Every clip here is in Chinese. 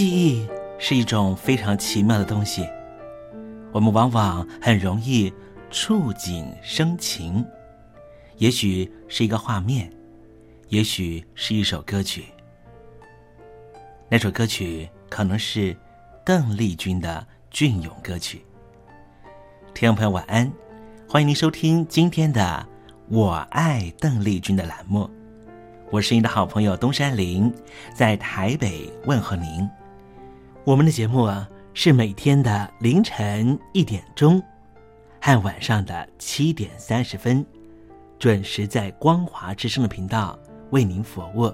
记忆是一种非常奇妙的东西，我们往往很容易触景生情，也许是一个画面，也许是一首歌曲。那首歌曲可能是邓丽君的隽永歌曲。听众朋友晚安，欢迎您收听今天的《我爱邓丽君》的栏目，我是您的好朋友东山林，在台北问候您。我们的节目啊，是每天的凌晨一点钟和晚上的七点三十分，准时在光华之声的频道为您服务。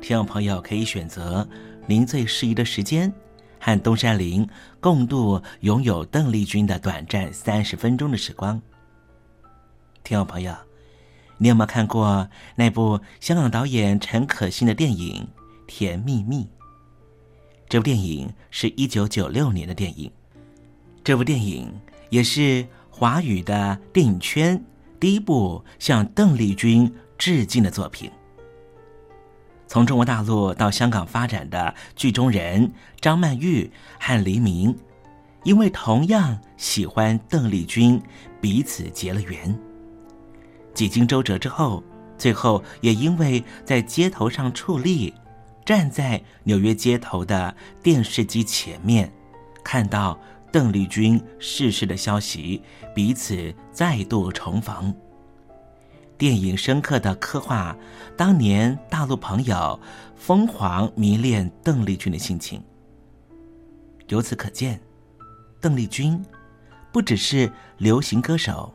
听众朋友可以选择您最适宜的时间，和东山林共度拥有邓丽君的短暂三十分钟的时光。听众朋友，你有没有看过那部香港导演陈可辛的电影《甜蜜蜜》？这部电影是一九九六年的电影，这部电影也是华语的电影圈第一部向邓丽君致敬的作品。从中国大陆到香港发展的剧中人张曼玉和黎明，因为同样喜欢邓丽君，彼此结了缘。几经周折之后，最后也因为在街头上矗立。站在纽约街头的电视机前面，看到邓丽君逝世的消息，彼此再度重逢。电影深刻的刻画当年大陆朋友疯狂迷恋邓丽君的心情。由此可见，邓丽君不只是流行歌手，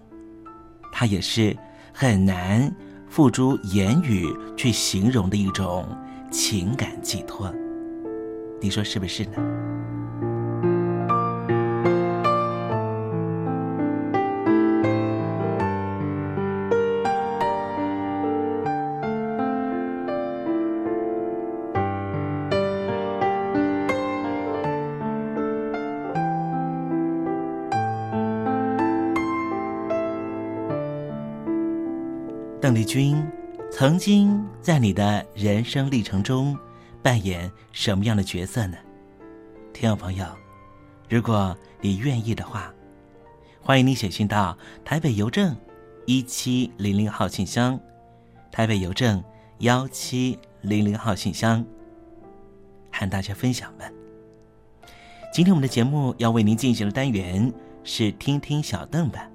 她也是很难付诸言语去形容的一种。情感寄托，你说是不是呢？邓丽君。曾经在你的人生历程中扮演什么样的角色呢？听众朋友，如果你愿意的话，欢迎你写信到台北邮政一七零零号信箱，台北邮政幺七零零号信箱，和大家分享吧。今天我们的节目要为您进行的单元是听听小邓吧，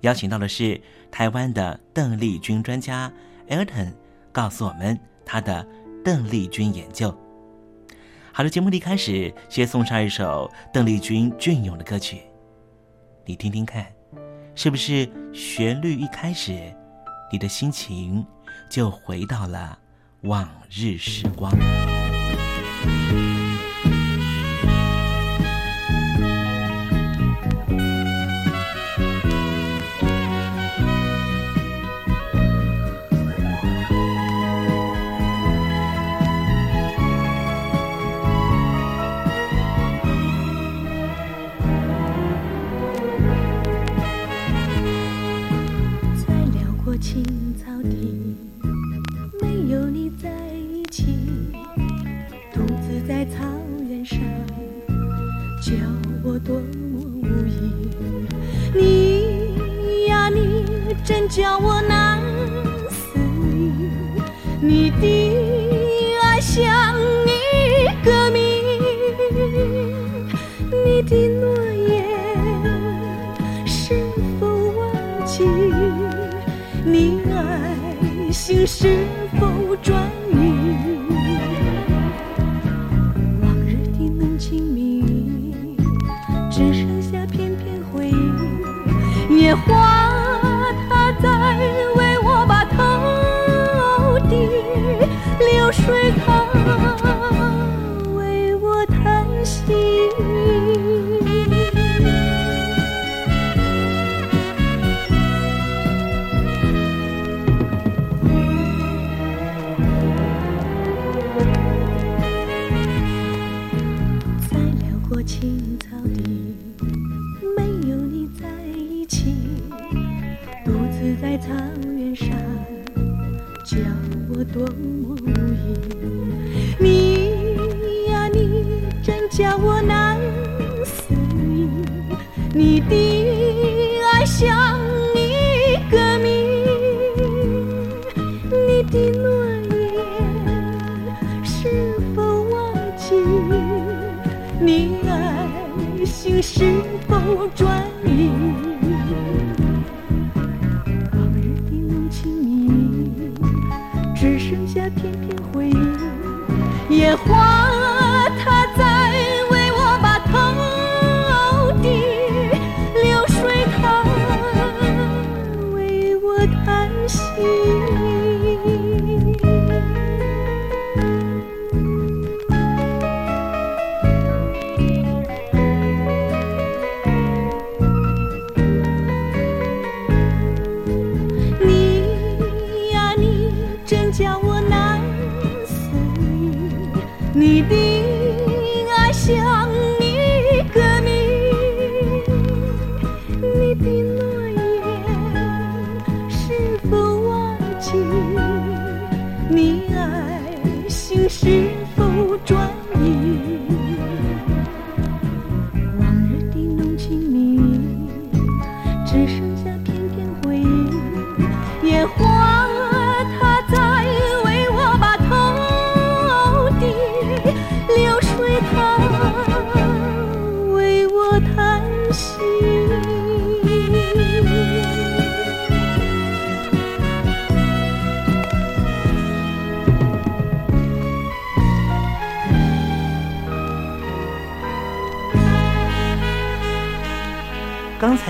邀请到的是台湾的邓丽君专家。Elton 告诉我们他的邓丽君研究。好了，节目的开始，先送上一首邓丽君隽永的歌曲，你听听看，是不是旋律一开始，你的心情就回到了往日时光？青草地没有你在一起独自在草原上叫我多么无依你呀你真叫我难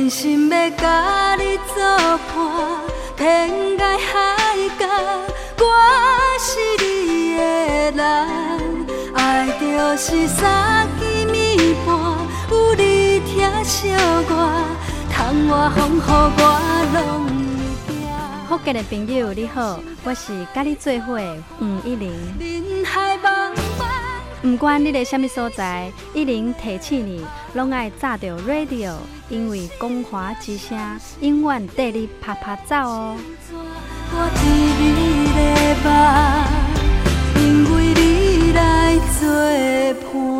真心要甲你做伴，天涯海角，我是你的人。爱是三，我拢会。福建的朋友你好，我是跟你做伙黄一玲。不管你在什么所在，一玲提醒你，拢爱炸着 radio，因为光华之声永远带你啪啪走哦。因为你来作伴。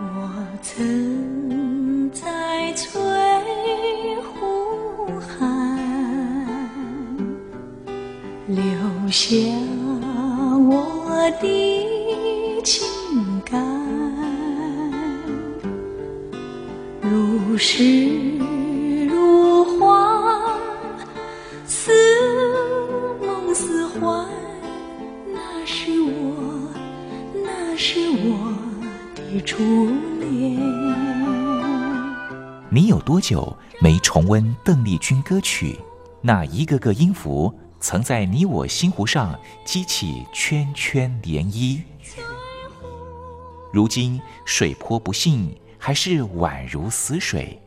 我曾在翠湖畔留下我的情感，如诗多久没重温邓丽君歌曲？那一个个音符，曾在你我心湖上激起圈圈涟漪。如今水波不兴，还是宛如死水。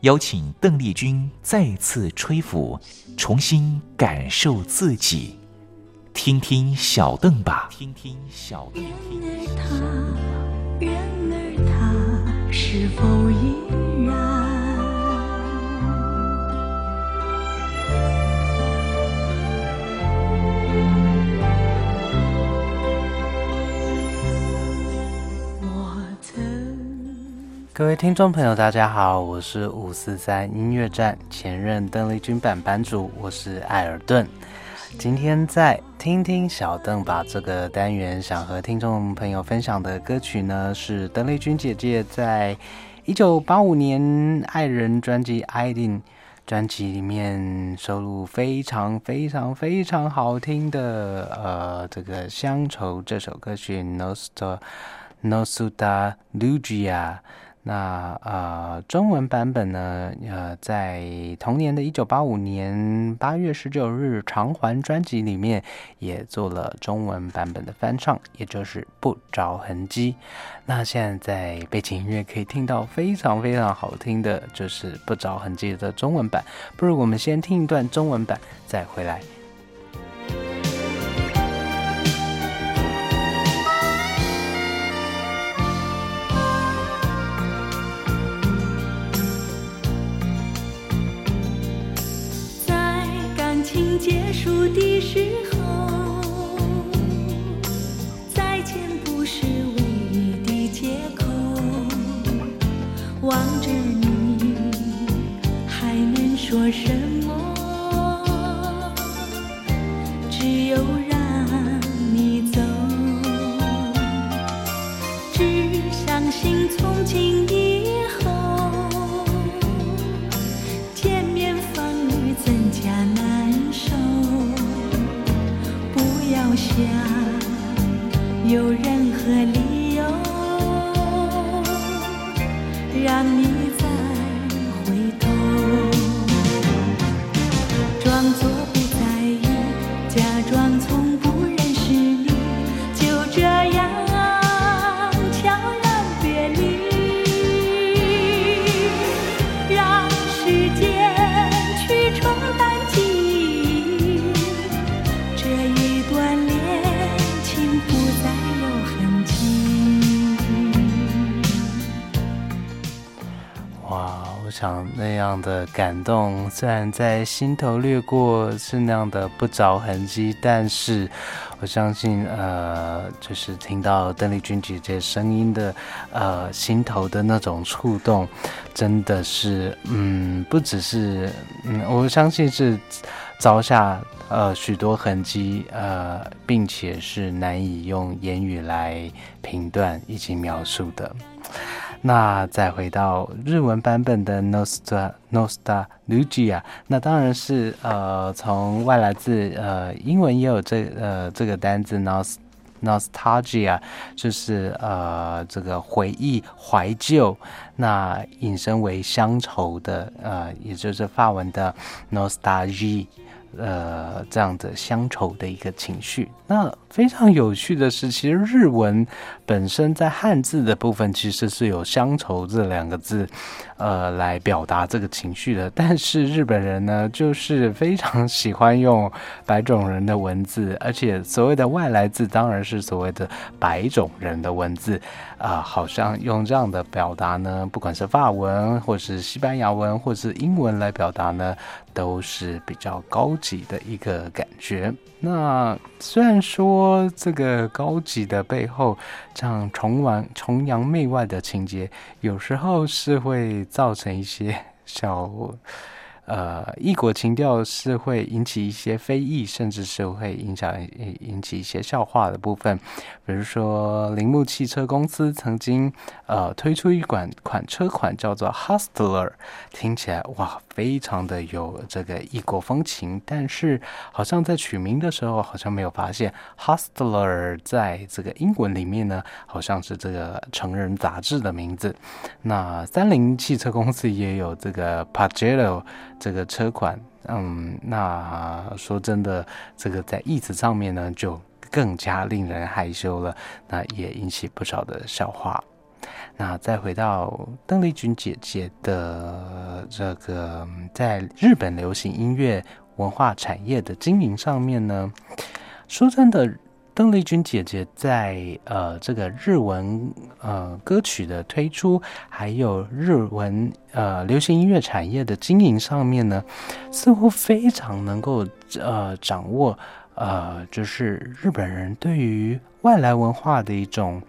邀请邓丽君再次吹拂，重新感受自己。听听小邓吧。听听小邓。然而他是否已各位听众朋友，大家好，我是五四三音乐站前任邓丽君版版主，我是艾尔顿。今天在听听小邓把这个单元想和听众朋友分享的歌曲呢，是邓丽君姐姐在一九八五年《爱人》专辑《爱定》专辑里面收录非常非常非常好听的呃这个乡愁这首歌曲《Nostra Nostra Lucia》。那呃，中文版本呢？呃，在同年的一九八五年八月十九日，《偿还》专辑里面也做了中文版本的翻唱，也就是《不着痕迹》。那现在在背景音乐可以听到非常非常好听的，就是《不着痕迹》的中文版。不如我们先听一段中文版，再回来。的感动，虽然在心头掠过是那样的不着痕迹，但是我相信，呃，就是听到邓丽君姐姐声音的，呃，心头的那种触动，真的是，嗯，不只是，嗯，我相信是遭下呃许多痕迹，呃，并且是难以用言语来评断以及描述的。那再回到日文版本的 nostra nostalgia，那当然是呃从外来自呃英文也有这呃这个单字 Nost Nostalgia，就是呃这个回忆怀旧，那引申为乡愁的呃也就是法文的 Nostalgie。呃，这样的乡愁的一个情绪。那非常有趣的是，其实日文本身在汉字的部分其实是有“乡愁”这两个字，呃，来表达这个情绪的。但是日本人呢，就是非常喜欢用白种人的文字，而且所谓的外来字当然是所谓的白种人的文字啊，好像用这样的表达呢，不管是法文或是西班牙文或是英文来表达呢，都是比较高级的一个感觉。那虽然说这个高级的背后，这样崇完崇洋媚外的情节，有时候是会造成一些小。呃，异国情调是会引起一些非议，甚至是会影响引起一些笑话的部分。比如说，铃木汽车公司曾经呃推出一款款车款叫做 Hustler，听起来哇，非常的有这个异国风情。但是好像在取名的时候，好像没有发现 Hustler 在这个英文里面呢，好像是这个成人杂志的名字。那三菱汽车公司也有这个 Pajero。这个车款，嗯，那说真的，这个在意思上面呢，就更加令人害羞了，那也引起不少的笑话。那再回到邓丽君姐姐的这个在日本流行音乐文化产业的经营上面呢，说真的。邓丽君姐姐在呃这个日文呃歌曲的推出，还有日文呃流行音乐产业的经营上面呢，似乎非常能够呃掌握呃就是日本人对于外来文化的一种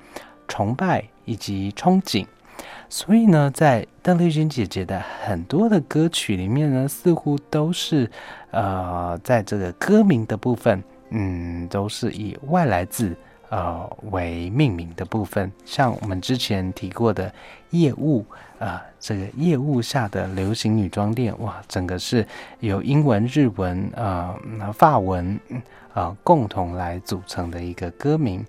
崇拜以及憧憬。所以呢，在邓丽君姐姐的很多的歌曲里面呢，似乎都是呃，在这个歌名的部分，嗯，都是以外来字呃为命名的部分。像我们之前提过的业务啊，这个业务下的流行女装店，哇，整个是由英文、日文啊、法文啊共同来组成的一个歌名。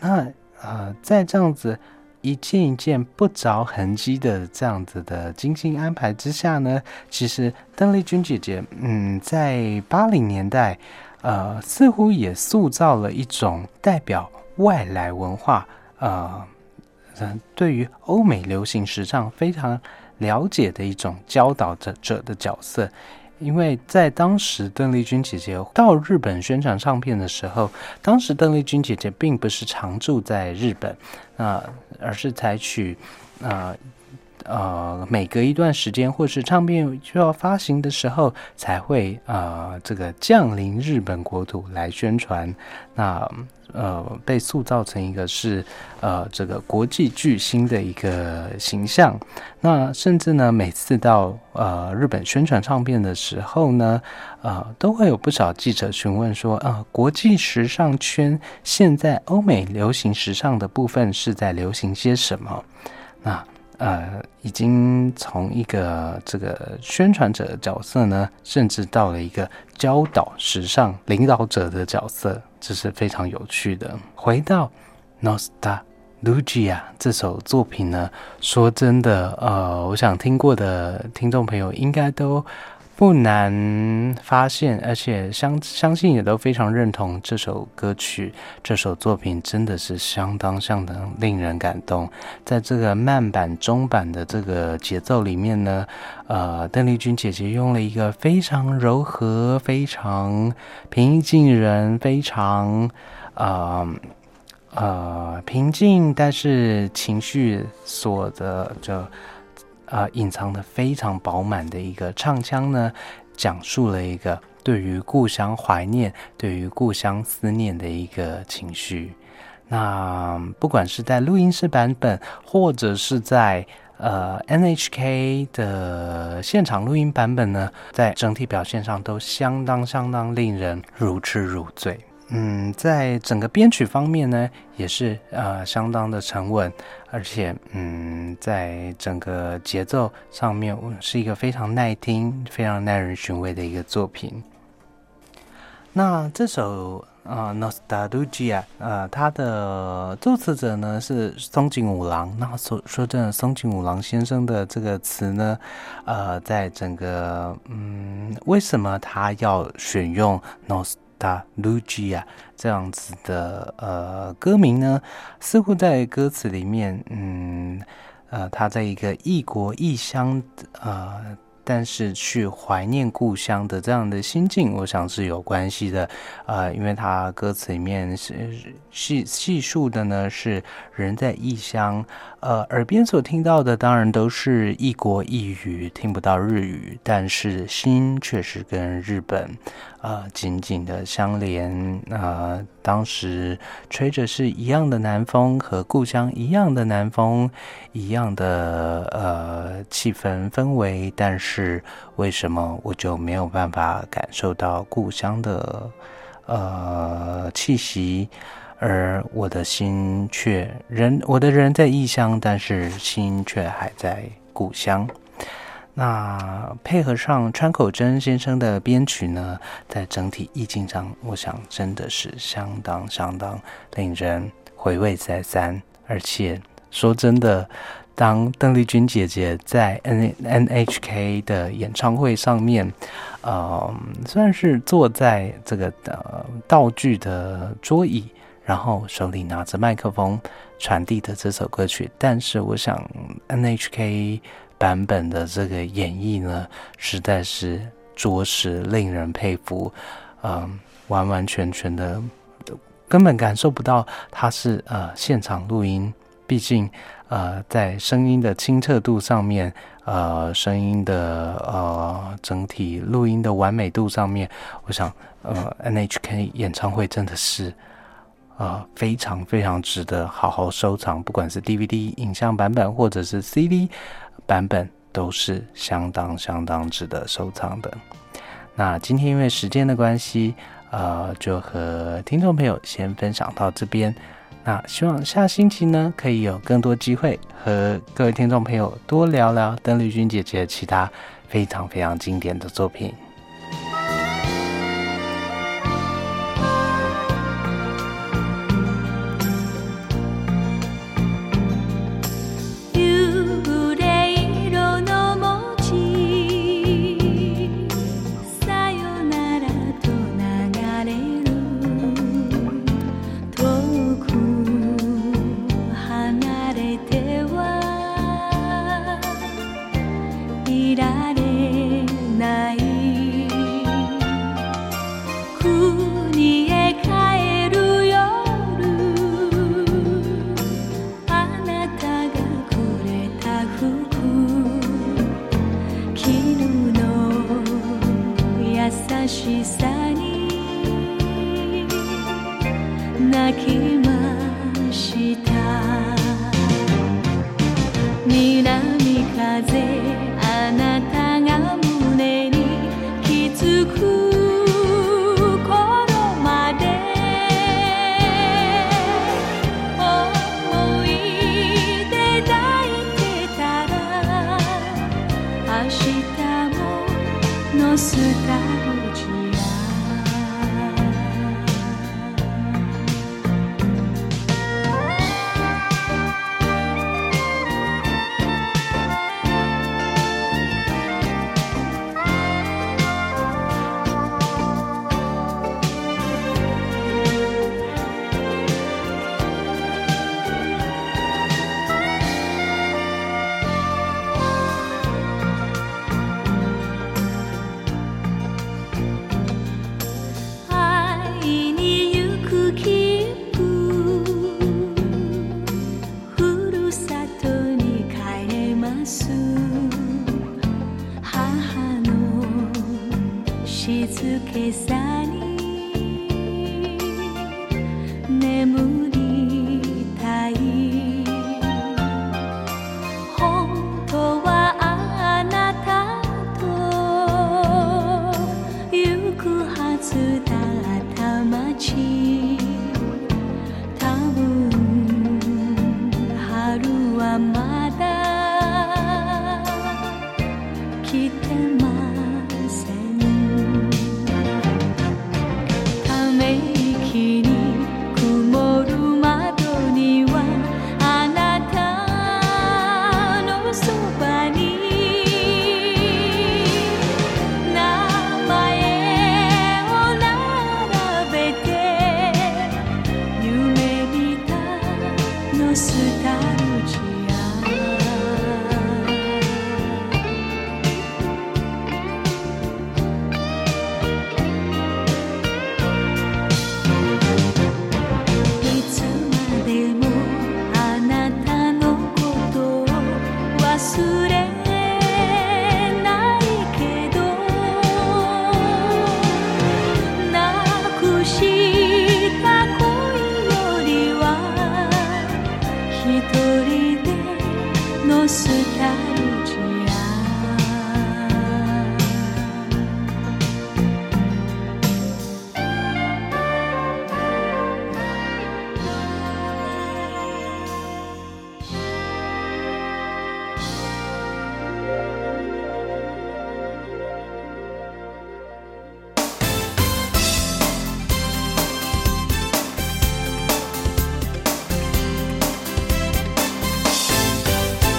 那呃，在这样子。一件一件不着痕迹的这样子的精心安排之下呢，其实邓丽君姐姐，嗯，在八零年代，呃，似乎也塑造了一种代表外来文化，呃，对于欧美流行时尚非常了解的一种教导者者的角色。因为在当时，邓丽君姐姐到日本宣传唱片的时候，当时邓丽君姐姐并不是常住在日本，啊，而是采取，啊。呃，每隔一段时间，或是唱片就要发行的时候，才会呃这个降临日本国土来宣传。那呃，被塑造成一个是呃这个国际巨星的一个形象。那甚至呢，每次到呃日本宣传唱片的时候呢，呃，都会有不少记者询问说，啊，国际时尚圈现在欧美流行时尚的部分是在流行些什么？那。呃，已经从一个这个宣传者的角色呢，甚至到了一个教导时尚领导者的角色，这是非常有趣的。回到《Nostalgia》这首作品呢，说真的，呃，我想听过的听众朋友应该都。不难发现，而且相相信也都非常认同这首歌曲，这首作品真的是相当相当令人感动。在这个慢板中板的这个节奏里面呢，呃，邓丽君姐姐用了一个非常柔和、非常平易近人、非常呃呃平静，但是情绪所的就。呃，隐藏的非常饱满的一个唱腔呢，讲述了一个对于故乡怀念、对于故乡思念的一个情绪。那不管是在录音室版本，或者是在呃 NHK 的现场录音版本呢，在整体表现上都相当相当令人如痴如醉。嗯，在整个编曲方面呢，也是呃相当的沉稳，而且嗯，在整个节奏上面是一个非常耐听、非常耐人寻味的一个作品。那这首呃《Nostalgia》呃，它的作词者呢是松井五郎。那说说真的，松井五郎先生的这个词呢，呃，在整个嗯，为什么他要选用 nostalgia？Nost？他 Lucia 这样子的呃歌名呢，似乎在歌词里面，嗯呃，他在一个异国异乡呃。但是去怀念故乡的这样的心境，我想是有关系的，呃，因为他歌词里面是细细述的呢，是人在异乡，呃，耳边所听到的当然都是异国异语，听不到日语，但是心却是跟日本，呃，紧紧的相连，呃，当时吹着是一样的南风，和故乡一样的南风，一样的呃气氛氛围，但是。是为什么我就没有办法感受到故乡的呃气息，而我的心却人我的人在异乡，但是心却还在故乡。那配合上川口真先生的编曲呢，在整体意境上，我想真的是相当相当令人回味再三，而且说真的。当邓丽君姐姐在 N N H K 的演唱会上面，呃，算是坐在这个呃道具的桌椅，然后手里拿着麦克风传递的这首歌曲，但是我想 N H K 版本的这个演绎呢，实在是着实令人佩服，嗯，完完全全的根本感受不到它是呃现场录音，毕竟。呃，在声音的清澈度上面，呃，声音的呃整体录音的完美度上面，我想，呃，NHK 演唱会真的是呃，非常非常值得好好收藏，不管是 DVD 影像版本或者是 CD 版本，都是相当相当值得收藏的。那今天因为时间的关系，呃，就和听众朋友先分享到这边。那希望下星期呢，可以有更多机会和各位听众朋友多聊聊邓丽君姐姐其他非常非常经典的作品。need.